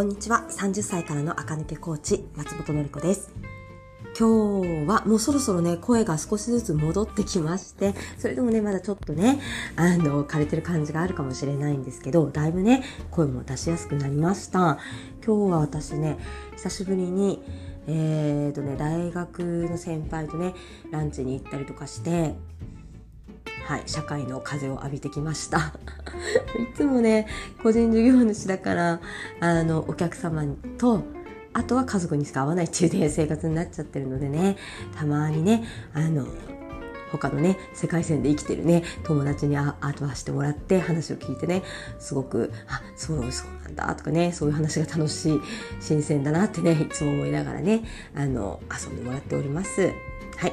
こんにちは。30歳からの赤抜けコーチ、松本のり子です。今日はもうそろそろね、声が少しずつ戻ってきまして、それでもね、まだちょっとね、あの、枯れてる感じがあるかもしれないんですけど、だいぶね、声も出しやすくなりました。今日は私ね、久しぶりに、えーとね、大学の先輩とね、ランチに行ったりとかして、はい、社会の風を浴びてきました。いつもね、個人事業主だから、あの、お客様と、あとは家族にしか会わないっていうね、生活になっちゃってるのでね、たまにね、あの、他のね、世界線で生きてるね、友達にアートはしてもらって話を聞いてね、すごく、あ、そうそうなんだとかね、そういう話が楽しい、新鮮だなってね、いつも思いながらね、あの、遊んでもらっております。はい。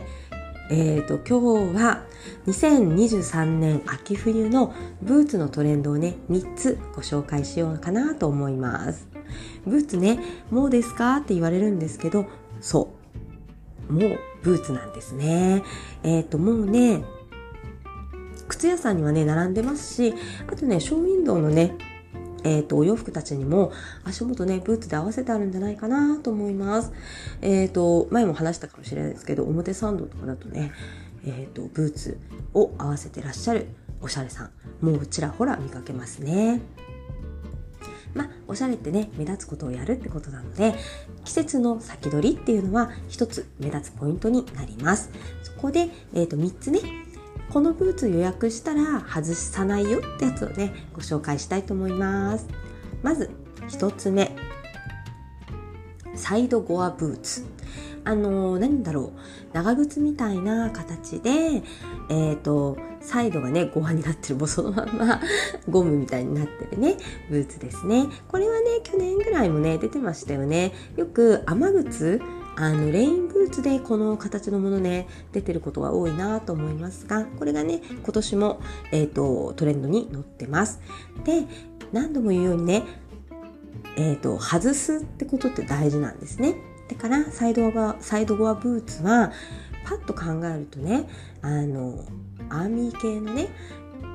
えーと、今日は2023年秋冬のブーツのトレンドをね3つご紹介しようかなと思います。ブーツねもうですかって言われるんですけどそう。もうブーツなんですね。えっ、ー、ともうね靴屋さんにはね並んでますしあとねショーウィンドウのねえ、ー、と、お洋服たちにも足元ね、ブーツで合わせてあるんじゃないかなと思います。えっ、ー、と、前も話したかもしれないですけど、表参道とかだとね、えっ、ー、と、ブーツを合わせてらっしゃるおしゃれさん、もうちらほら見かけますね。まあ、おしゃれってね、目立つことをやるってことなので、季節の先取りっていうのは一つ目立つポイントになります。そこで、えっ、ー、と、3つね、このブーツ予約したら外さないよってやつをねご紹介したいと思います。まず1つ目。サイドゴアブーツ。あのー、何だろう。長靴みたいな形でえっ、ー、とサイドがねゴアになってる。もうそのまんま ゴムみたいになってるねブーツですね。これはね去年ぐらいもね出てましたよね。よく雨靴あのレインブーツでこの形のものね出てることが多いなと思いますがこれがね今年も、えーと、トレンドに乗ってます。で何度も言うようにねえーと、外すってことって大事なんですね。だからサイドゴアサイドゴアブーツはパッと考えるとねあのアーミー系のね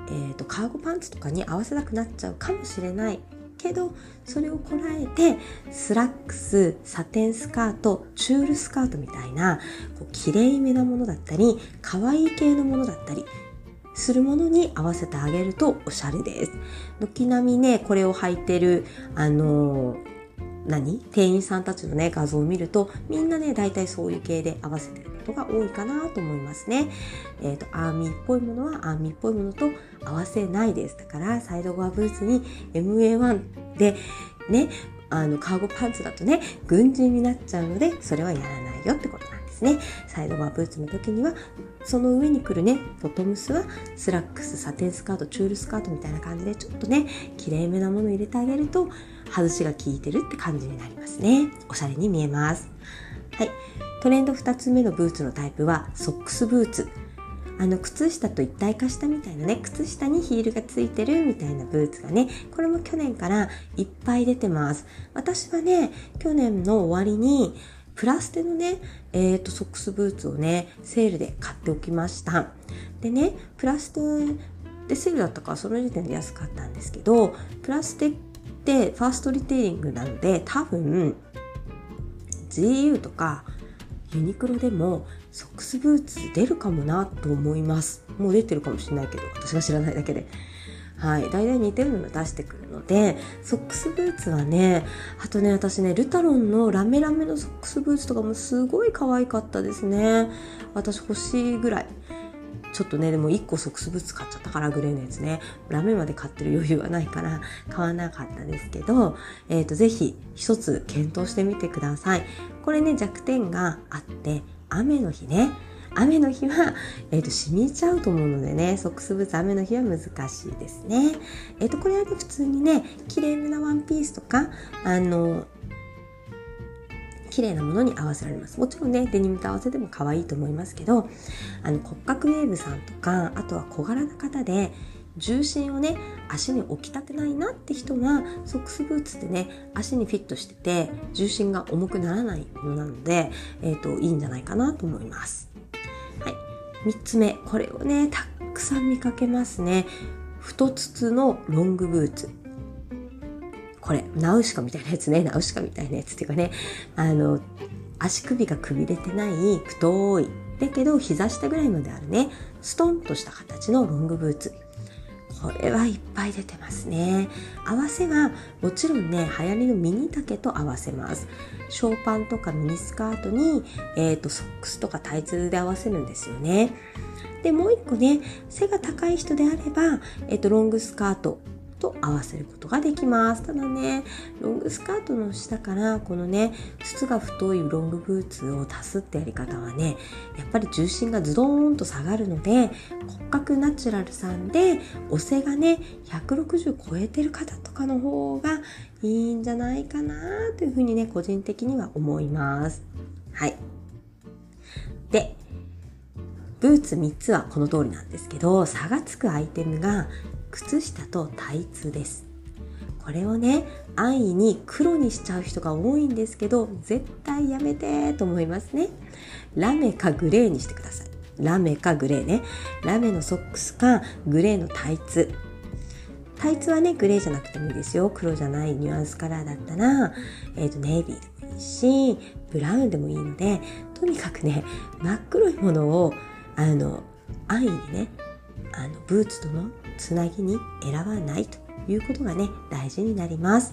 えーとカーゴパンツとかに合わせたくなっちゃうかもしれない。けどそれをこらえてスラックスサテンスカートチュールスカートみたいなこう綺麗めなものだったり可愛い系のものだったりするものに合わせてあげるとおしゃれです。軒並みね、これを履いてる、あのー、何？店員さんたちのね、画像を見ると、みんなね、大体そういう系で合わせてることが多いかなと思いますね。えっ、ー、と、アーミーっぽいものはアーミーっぽいものと合わせないです。だから、サイドゴアブーツに MA1 でね、あの、カーゴパンツだとね、軍人になっちゃうので、それはやらないよってことなんですね。サイドゴアブーツの時には、その上に来るね、ボトムスはスラックス、サテンスカート、チュールスカートみたいな感じで、ちょっとね、綺麗めなもの入れてあげると、外しが効いてるって感じになりますね。おしゃれに見えます。はい。トレンド2つ目のブーツのタイプはソックスブーツ。あの靴下と一体化したみたいなね靴下にヒールがついてるみたいなブーツがねこれも去年からいっぱい出てます私はね去年の終わりにプラステのね、えーと、ソックスブーツをねセールで買っておきましたでねプラステでセールだったからその時点で安かったんですけどプラステってファーストリテイリングなので多分 GU とかユニクロでもソックスブーツ出るかもなと思います。もう出てるかもしれないけど私が知らないだけで。はい。大体似てるの出してくるのでソックスブーツはねあとね私ねルタロンのラメラメのソックスブーツとかもすごい可愛かったですね。私欲しいぐらい。ちょっとねでも1個ソックスブーツ買っちゃったからグレーのやつね。ラメまで買ってる余裕はないから買わなかったですけど、えーと、ぜひ一つ検討してみてください。これね弱点があって雨の日ね。雨の日は、えーと、染みちゃうと思うのでねソックスブーツ雨の日は難しいですね。えっ、ー、とこれはね普通にね綺麗めなワンピースとかあの綺麗なものに合わせられます。もちろんねデニムと合わせても可愛いと思いますけどあの骨格ウェーブさんとかあとは小柄な方で重心をね足に置きたくないなって人はソックスブーツってね足にフィットしてて重心が重くならないものなので、えーと、いいんじゃないかなと思います。はい、3つ目。これをねたくさん見かけますね。太筒のロングブーツ。これ、ナウシカみたいなやつね、ナウシカみたいなやつっていうかね、あの、足首がくびれてない太い、だけど膝下ぐらいまであるね、ストンとした形のロングブーツ。これはいっぱい出てますね。合わせはもちろんね、流行りのミニ丈と合わせます。ショーパンとかミニスカートに、えーと、ソックスとかタイツで合わせるんですよね。で、もう一個ね、背が高い人であれば、えっ、ー、と、ロングスカートと合わせることができます。ただね、ロングスカートの下からこのね、筒が太いロングブーツを足すってやり方はね、やっぱり重心がズドーンと下がるので、骨格ナチュラルさんで、お背がね、160超えてる方とかの方がいいんじゃないかなというふうにね、個人的には思います。はい。で、ブーツ3つはこの通りなんですけど、差がつくアイテムが靴下とタイツです。これをね安易に黒にしちゃう人が多いんですけど絶対やめてと思いますね。ラメかグレーにしてください。ラメかグレーね。ラメのソックスかグレーのタイツ。タイツはねグレーじゃなくてもいいですよ。黒じゃないニュアンスカラーだったら、えーと、ネイビーでもいいしブラウンでもいいのでとにかくね真っ黒いものをあの安易にねあのブーツとのつなぎに選ばないということがね大事になります。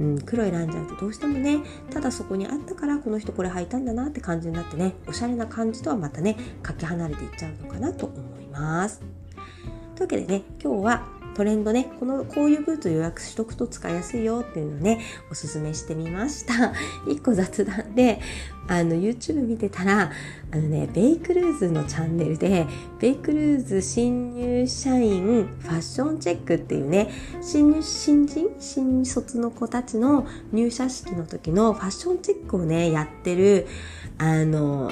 うん、黒選んじゃうとどうしてもねただそこにあったからこの人これ履いたんだなって感じになってねおしゃれな感じとはまたねかけ離れていっちゃうのかなと思います。というわけでね今日はトレンドね、この、こういうブーツ予約しとくと使いやすいよっていうのをね、おすすめしてみました。一個雑談で、あの、YouTube 見てたら、あのね、ベイクルーズのチャンネルで、ベイクルーズ新入社員ファッションチェックっていうね、新入、新人？新卒の子たちの入社式の時のファッションチェックをね、やってる、あの、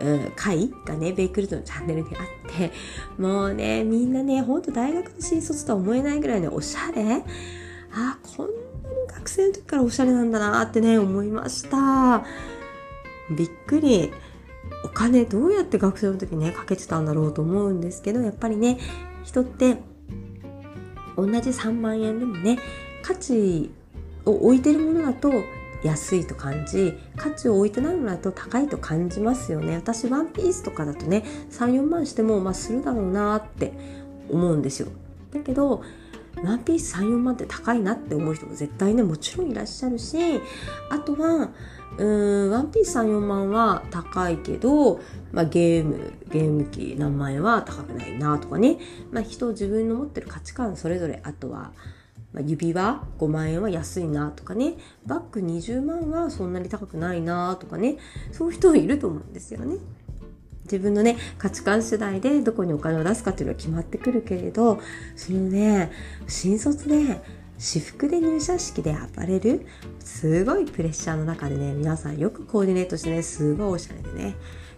うん、会がね、ベイクルーズのチャンネルにあって、もうね、みんなね、ほんと大学の新卒とは思えないぐらいね、おしゃれあ、こんなに学生の時からおしゃれなんだなってね、思いました。びっくり。お金どうやって学生の時ね、かけてたんだろうと思うんですけど、やっぱりね、人って同じ3万円でもね、価値を置いてるものだと安いと感じ価値を置いてないものだと高いと感じますよね。私ワンピースとかだとね34万してもまあするだろうなって思うんですよ。だけどワンピース34万って高いなって思う人も絶対ねもちろんいらっしゃるしあとはうんワンピース34万は高いけど、まあ、ゲームゲーム機何万円は高くないなとかね、まあ、人自分の持ってる価値観それぞれあとはまあ、指輪5万円は安いなとかねバッグ20万はそんなに高くないなとかねそういう人いると思うんですよね。自分のね価値観次第でどこにお金を出すかっていうのは決まってくるけれどそのね新卒で私服で入社式でアパレルすごいプレッシャーの中でね皆さんよくコーディネートしてねすごいおしゃれでね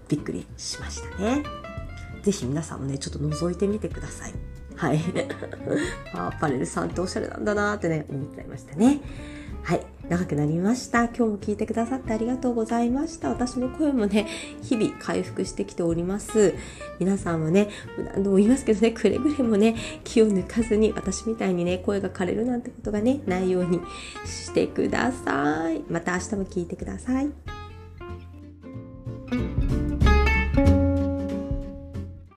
びっくりしましたね。是非皆さんもねちょっと覗いてみてください。はい。アパレルさんっておしゃれなんだなってね、思っちゃいましたね。はい。長くなりました。今日も聞いてくださってありがとうございました。私の声もね、日々回復してきております。皆さんもね、何度も言いますけどね、くれぐれもね、気を抜かずに、私みたいにね、声が枯れるなんてことがね、ないようにしてください。また明日も聞いてください。